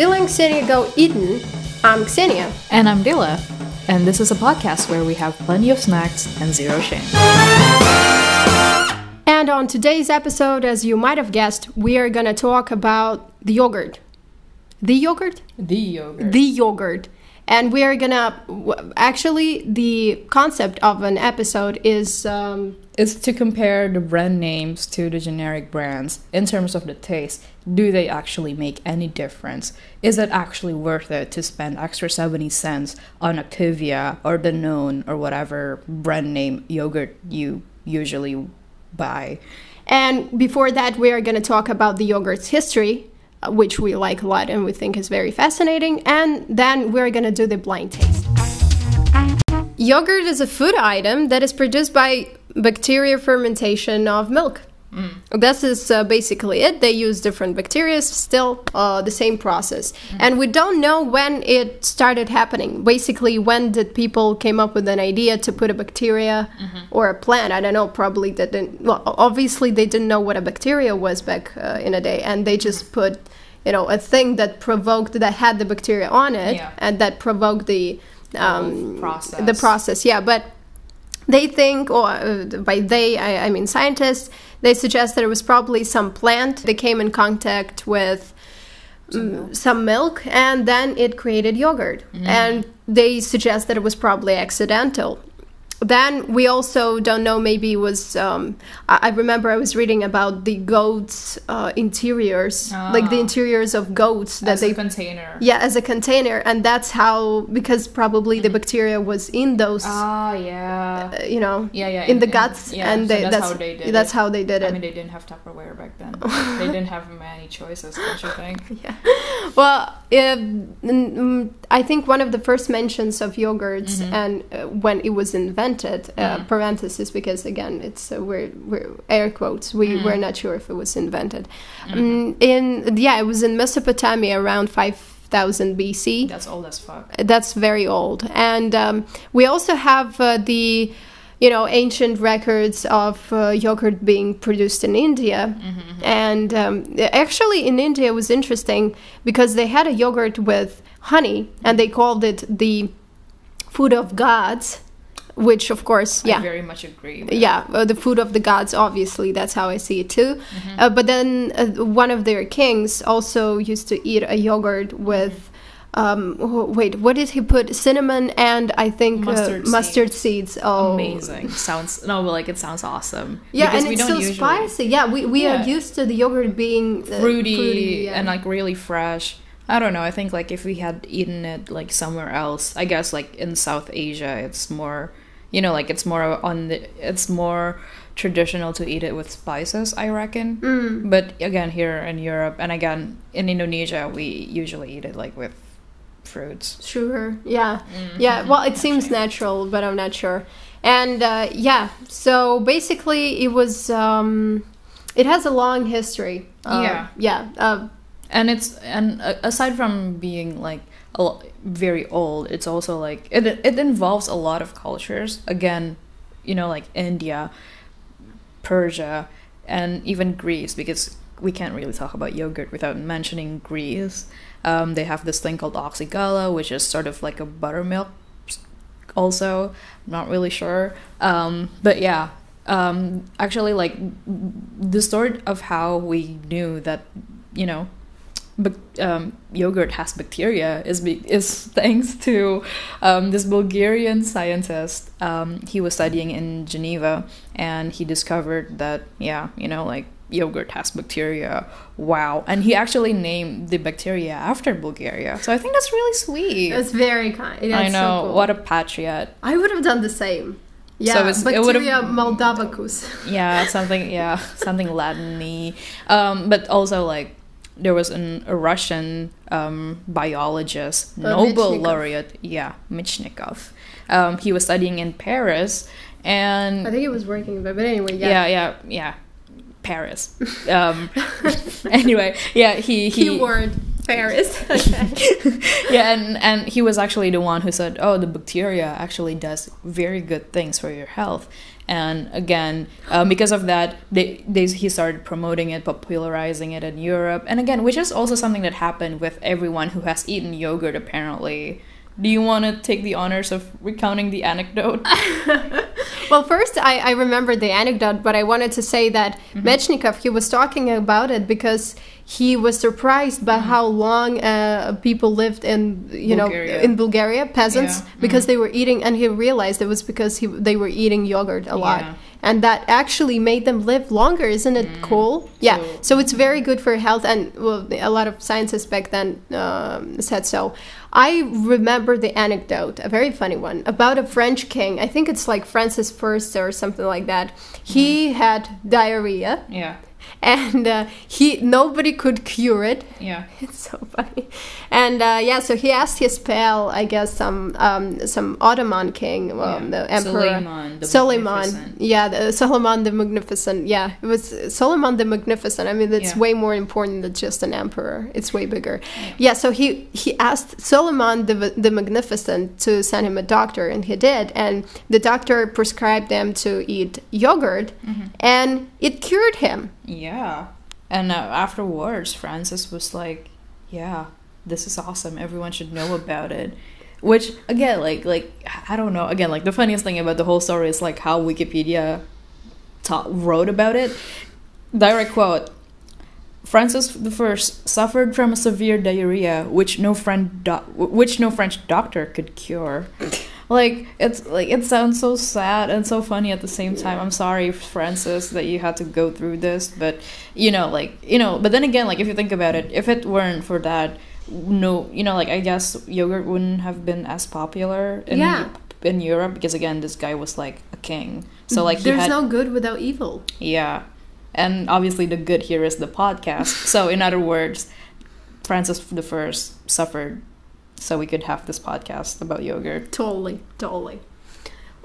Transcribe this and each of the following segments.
Dila and Xenia Go Eaten. I'm Xenia. And I'm Dila. And this is a podcast where we have plenty of snacks and zero shame. And on today's episode, as you might have guessed, we are going to talk about the yogurt. The yogurt? The yogurt. The yogurt. And we are gonna actually the concept of an episode is um, is to compare the brand names to the generic brands in terms of the taste. Do they actually make any difference? Is it actually worth it to spend extra 70 cents on Activia or Danone or whatever brand name yogurt you usually buy? And before that, we are going to talk about the yogurt's history which we like a lot and we think is very fascinating. And then we're gonna do the blind taste. Yogurt is a food item that is produced by bacteria fermentation of milk. Mm. This is uh, basically it. They use different bacteria, still uh, the same process. Mm. And we don't know when it started happening. Basically, when did people came up with an idea to put a bacteria mm-hmm. or a plant? I don't know. Probably they didn't. Well, obviously they didn't know what a bacteria was back uh, in a day, and they just mm. put, you know, a thing that provoked that had the bacteria on it, yeah. and that provoked the um, process. The process, yeah. But they think, or uh, by they, I, I mean scientists they suggest that it was probably some plant that came in contact with some milk, some milk and then it created yogurt. Mm. And they suggest that it was probably accidental then we also don't know maybe it was um, I, I, remember i was reading about the goats uh, interiors like the ah. interiors of goats that as they container. Yeah as a container. And that's how because probably mm-hmm. the bacteria was in those ah yeah. uh, you know yeah yeah in, in the guts yeah, and so that's, that's, how they did that's it. how they did it. i mean they didn't have tupperware back then. They didn't have many choices don't you think? Yeah. Well um, i think one of the first mentions of yogurts mm-hmm. and uh, when it was invented uh, mm. parenthesis because again it's uh, we're, we're air quotes we mm. we're not sure if it was invented mm. um, in yeah it was in mesopotamia around 5000 bc that's old as fuck that's very old and um, we also have uh, the you know ancient records of uh, yogurt being produced in India, mm-hmm. and um, actually in India it was interesting because they had a yogurt with honey and they called it the food of gods which of course yeah I very much agree with. yeah uh, the food of the gods obviously that's how i see it too mm-hmm. uh, but then uh, one of their kings also used to eat a yogurt with um, wait, what did he put? Cinnamon and I think uh, mustard, uh, mustard seeds. Oh, amazing! Sounds no, but like it sounds awesome. Yeah, and it's so usually, spicy. Yeah, we, we yeah. are used to the yogurt being uh, fruity, fruity yeah. and like really fresh. I don't know. I think like if we had eaten it like somewhere else, I guess like in South Asia, it's more you know like it's more on the it's more traditional to eat it with spices i reckon mm. but again here in europe and again in indonesia we usually eat it like with fruits. Sure. Yeah. Mm-hmm. yeah well it seems natural but i'm not sure. And uh, yeah so basically it was um, it has a long history uh, yeah. yeah uh, and it's and uh, aside from being like a, very old it's also like it, it involves a lot of cultures. Again you know like india persia and even greece because we can't really talk about yogurt without mentioning greece. Um, they have this thing called oxygala which is sort of like a buttermilk also. I'm not really sure. Um, but yeah um, actually like the story of how we knew that you know um, yogurt has bacteria is be- is thanks to um, this Bulgarian scientist. Um, he was studying in Geneva, and he discovered that yeah, you know, like yogurt has bacteria. Wow! And he actually named the bacteria after Bulgaria. So I think that's really sweet. That's very kind. That's I know so cool. what a patriot. I would have done the same. Yeah, so bacteria moldavicus. Yeah, something. Yeah, something Latin-y. Um, but also like there was an, a Russian um, biologist, uh, Nobel Mechnikov. laureate, yeah, Mechnikov. Um, he was studying in Paris, and I think he was working there. But anyway, yeah, yeah, yeah, yeah. Paris. Um, anyway, yeah, he, he keyword Paris. yeah, and and he was actually the one who said, "Oh, the bacteria actually does very good things for your health." And again um, because of that they, they he started promoting it popularizing it in europe. And again which is also something that happened with everyone who has eaten yogurt apparently. Do you want to take the honors of recounting the anecdote? Well, first, I, I remember the anecdote, but I wanted to say that mm-hmm. Mechnikov, he was talking about it because he was surprised by mm-hmm. how long uh, people lived in, you Bulgaria. know, in Bulgaria, peasants, yeah. because mm-hmm. they were eating, and he realized it was because he, they were eating yogurt a lot. Yeah and that actually made them live longer isn't it mm. cool yeah so, so, it's very good for health and well a lot of scientists back then um, said so I remember the anecdote, a very funny one, about a French king. I think it's like Francis I or something like that. He mm. had diarrhea. Yeah and uh, he nobody could cure it. Yeah, it's so funny. And uh, yeah, so he asked his pal, I guess some um, some Ottoman king, well, yeah. the emperor Suleiman, the Suleiman. Yeah, the, Suleiman the Magnificent. Yeah, it was Suleiman the Magnificent. I mean, it's yeah. way more important than just an emperor. It's way bigger. Yeah. yeah so he he asked Suleiman the the Magnificent to send him a doctor, and he did. And the doctor prescribed them to eat yogurt, mm-hmm. and it cured him. Yeah. And uh, afterwards, Francis was like, "Yeah, this is awesome. Everyone should know about it." Which again, like, like I don't know. Again, like the funniest thing about the whole story is like how Wikipedia ta- wrote about it. Direct quote: Francis I suffered from a severe diarrhea, which no friend do- which no French doctor could cure like it's like it sounds so sad and so funny at the same time. I'm sorry francis that you had to go through this but you know like you know but then again like if you think about it if it weren't for that no you know like i guess yogurt wouldn't have been as popular in yeah. in europe because again this guy was like a king. So like there's had, no good without evil. Yeah. And obviously the good here is the podcast. So in other words francis the first suffered so we could have this podcast about yogurt. Totally, totally.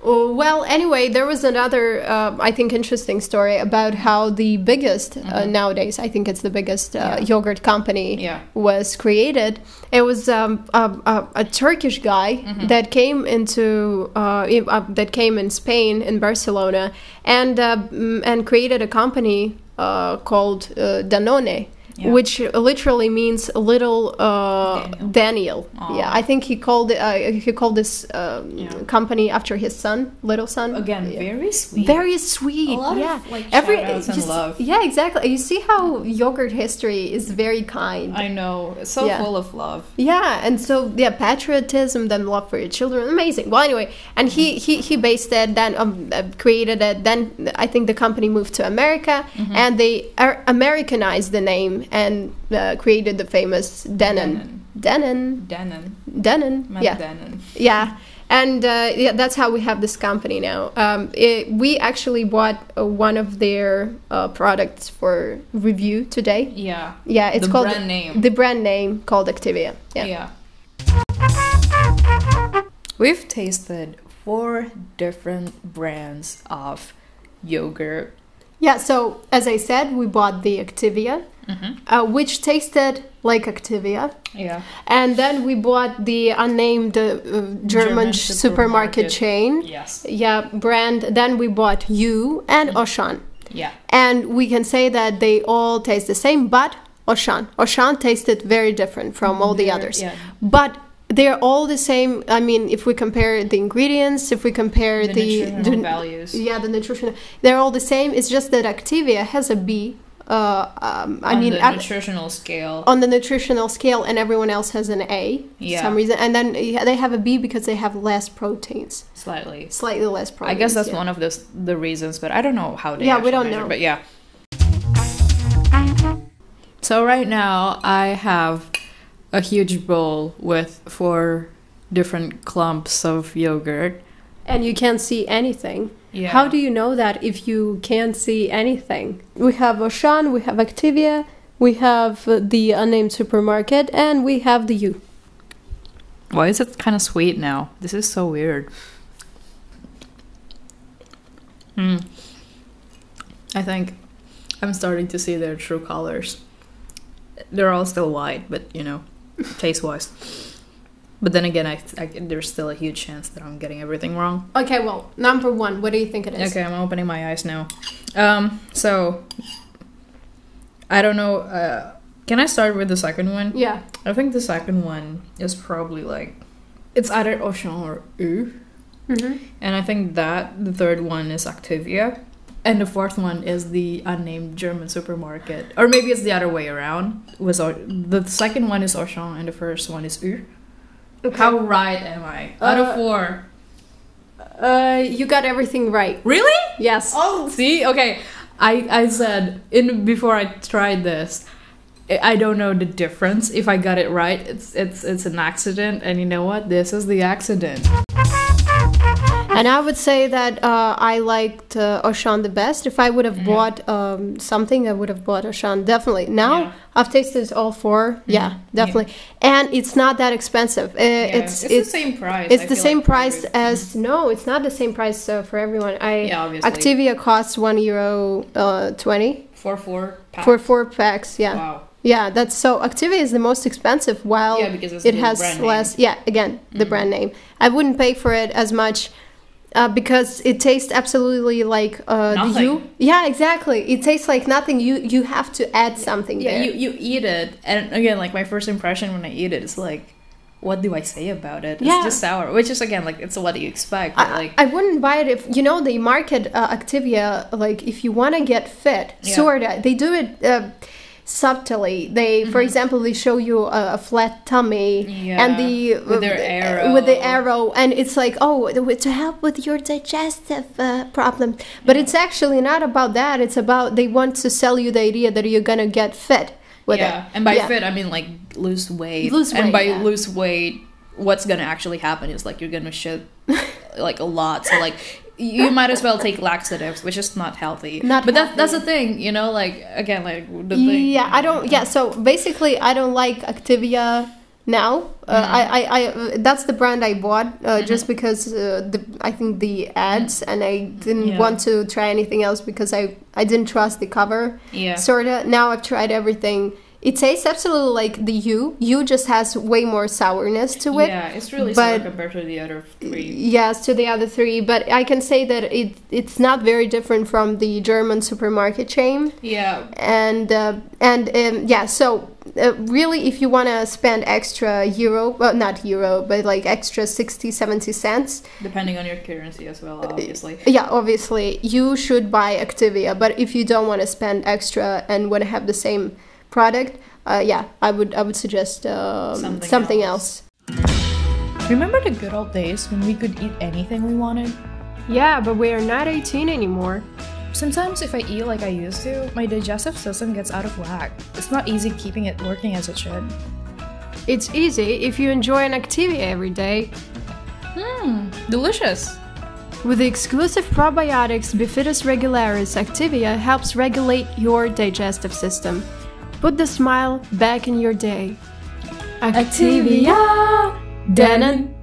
Uh, well, anyway, there was another, uh, I think, interesting story about how the biggest uh, mm-hmm. uh, nowadays, I think it's the biggest uh, yeah. yogurt company, yeah. was created. It was um, a, a, a, Turkish guy mm-hmm. that came into uh, that came in Spain in Barcelona and and created a company called Danone yeah. which literally means little uh, Daniel. Daniel. Yeah, I think he called it. Uh, he called this um, yeah. company after his son, little son. Again, yeah. very sweet. Very sweet. yeah, of, like every just, love. Yeah, exactly. You see how yogurt history is very kind. I know, it's so full of love. Yeah, and so yeah, patriotism, then love for your children, amazing. Well, anyway, and he he he based it, then um, uh, created it. Then I think the company moved to America, mm-hmm. and they Americanized the name and uh, created the famous Dannon. Dannon. Dannon. Dannon. Yeah. Dannon. Yeah. And uh, yeah, that's how we have this company now. Um, it, we actually bought uh, one of their uh, products for review today. Yeah. Yeah, it's the called brand name. the brand name called Activia. Yeah. yeah. We've tasted four different brands of yogurt. Yeah, so as I said, we bought the Activia, mm-hmm. uh, which tasted like Activia. Yeah. And then we bought the unnamed uh, German, German supermarket, supermarket, chain. Yes. Yeah, brand. Then we bought U and mm-hmm. Auchan. Yeah. And we can say that they all taste the same, but Auchan. Auchan tasted very different from all the others. Yeah. But they're all the same. I mean, if we compare the ingredients, if we compare the, the, the values, yeah, the nutrition, they're all the same. It's just that Activia has a B uh, um, I on mean, the at, nutritional scale. On the nutritional scale, and everyone else has an A yeah. for some reason, and then they have a B because they have less proteins. Slightly. Slightly less proteins. I guess that's yeah. one of the the reasons, but I don't know how they. Yeah, we don't measure, know. But yeah. So right now I have a huge bowl with four different clumps of yogurt. And you can't see anything. Yeah. How do you know that if you can't see anything? We have Auchan, we have Activia, we have the unnamed supermarket, and we have the U. Why is it kind of sweet now? This is so weird. Hmm. I think I'm starting to see their true colors. They're all still white, but you know, taste wise. But then again, I, I there's still a huge chance that I'm getting everything wrong. Okay, well, number one, what do you think it is? Okay, I'm opening my eyes now. Um, so I don't know. Uh, can I start with the second one? Yeah. I think the second one is probably like it's either Auchan or U, hmm and I think that the third one is Activia, and the fourth one is the unnamed German supermarket, or maybe it's the other way around. Was the second one is Auchan and the first one is U. Okay. How right am I? Out of Uh, four. Uh, you got everything right. Really? Yes. Oh, see, okay. I I said in before I tried this. I I don't know the difference. If I got it right, it's it's it's an accident, and you know what? This is the accident. And I would say that uh, I liked uh, Auchan the best. If I would have bought um, something, I would have bought Auchan definitely. Now Yeah. I've tasted all 4 Yeah, definitely. And it's not that expensive. Uh, it's it's, it's the same price. it's I the same like, price every- as no, it's not the same price uh, for everyone. I Yeah, obviously. Activia costs one euro uh, twenty for four packs. for four packs. Yeah, Wow. yeah. That's so Activia is the most expensive. While Yeah, it has less. Yeah, again, the Mhm. brand name. I wouldn't pay for it as much. Uh, because it tastes absolutely like uh, Nothing. you. Yeah, exactly. It tastes like nothing. You you have to add something Yeah, there. you you eat it, and again, like my first impression when I eat it is like, what do I say about it? It's Yeah. just sour, which is again like it's what do you expect? But, I, like, I wouldn't buy it if you know they market uh, Activia like if you want to get fit, Yeah. sorta. They do it uh, subtly. They, for example, they show you a, a flat tummy and Mm-hmm. The with their uh, arrow. with the arrow, and it's like oh to help with your digestive uh, problem. But it's actually not about that. It's about they want to sell you the idea that you're gonna get fit with yeah, it. and by Yeah. fit I mean like lose weight. Lose weight. and by yeah. lose weight, what's gonna actually happen is like you're gonna shed like a lot. So like you might as well take laxatives, which is not healthy. Not but that, that's the thing, you know. Like again, like the thing. Yeah, I don't. Yeah, so basically, I don't like Activia now. Uh, Mm-hmm. I, I, I, that's the brand I bought uh, just because uh, the I think the ads, and I didn't Yeah. want to try anything else because I I didn't trust the cover. Yeah. Sorta. Now I've tried everything. It tastes absolutely like the U. U just has way more sourness to it. Yeah, it's really but- sour compared to the other three. Yes, to the other three, but I can say that it it's not very different from the German supermarket chain Yeah, and uh, and um, yeah so uh, really if you want to spend extra euro well not euro but like extra 60 70 cents depending on your currency as well, obviously. yeah obviously you should buy activia but if you don't want to spend extra and want to have the same product uh, yeah i would i would suggest um, Something something, else. else. Remember the good old days when we could eat anything we wanted? yeah but we are not 18 anymore Sometimes if I eat like I used to, my digestive system gets out of whack. It's not easy keeping it working as it should. it's easy if you enjoy an activia every day Mmm, delicious. With the exclusive probiotics Bifidus regularis, Activia helps regulate your digestive system. Put the smile back in your day. Activia! Dannon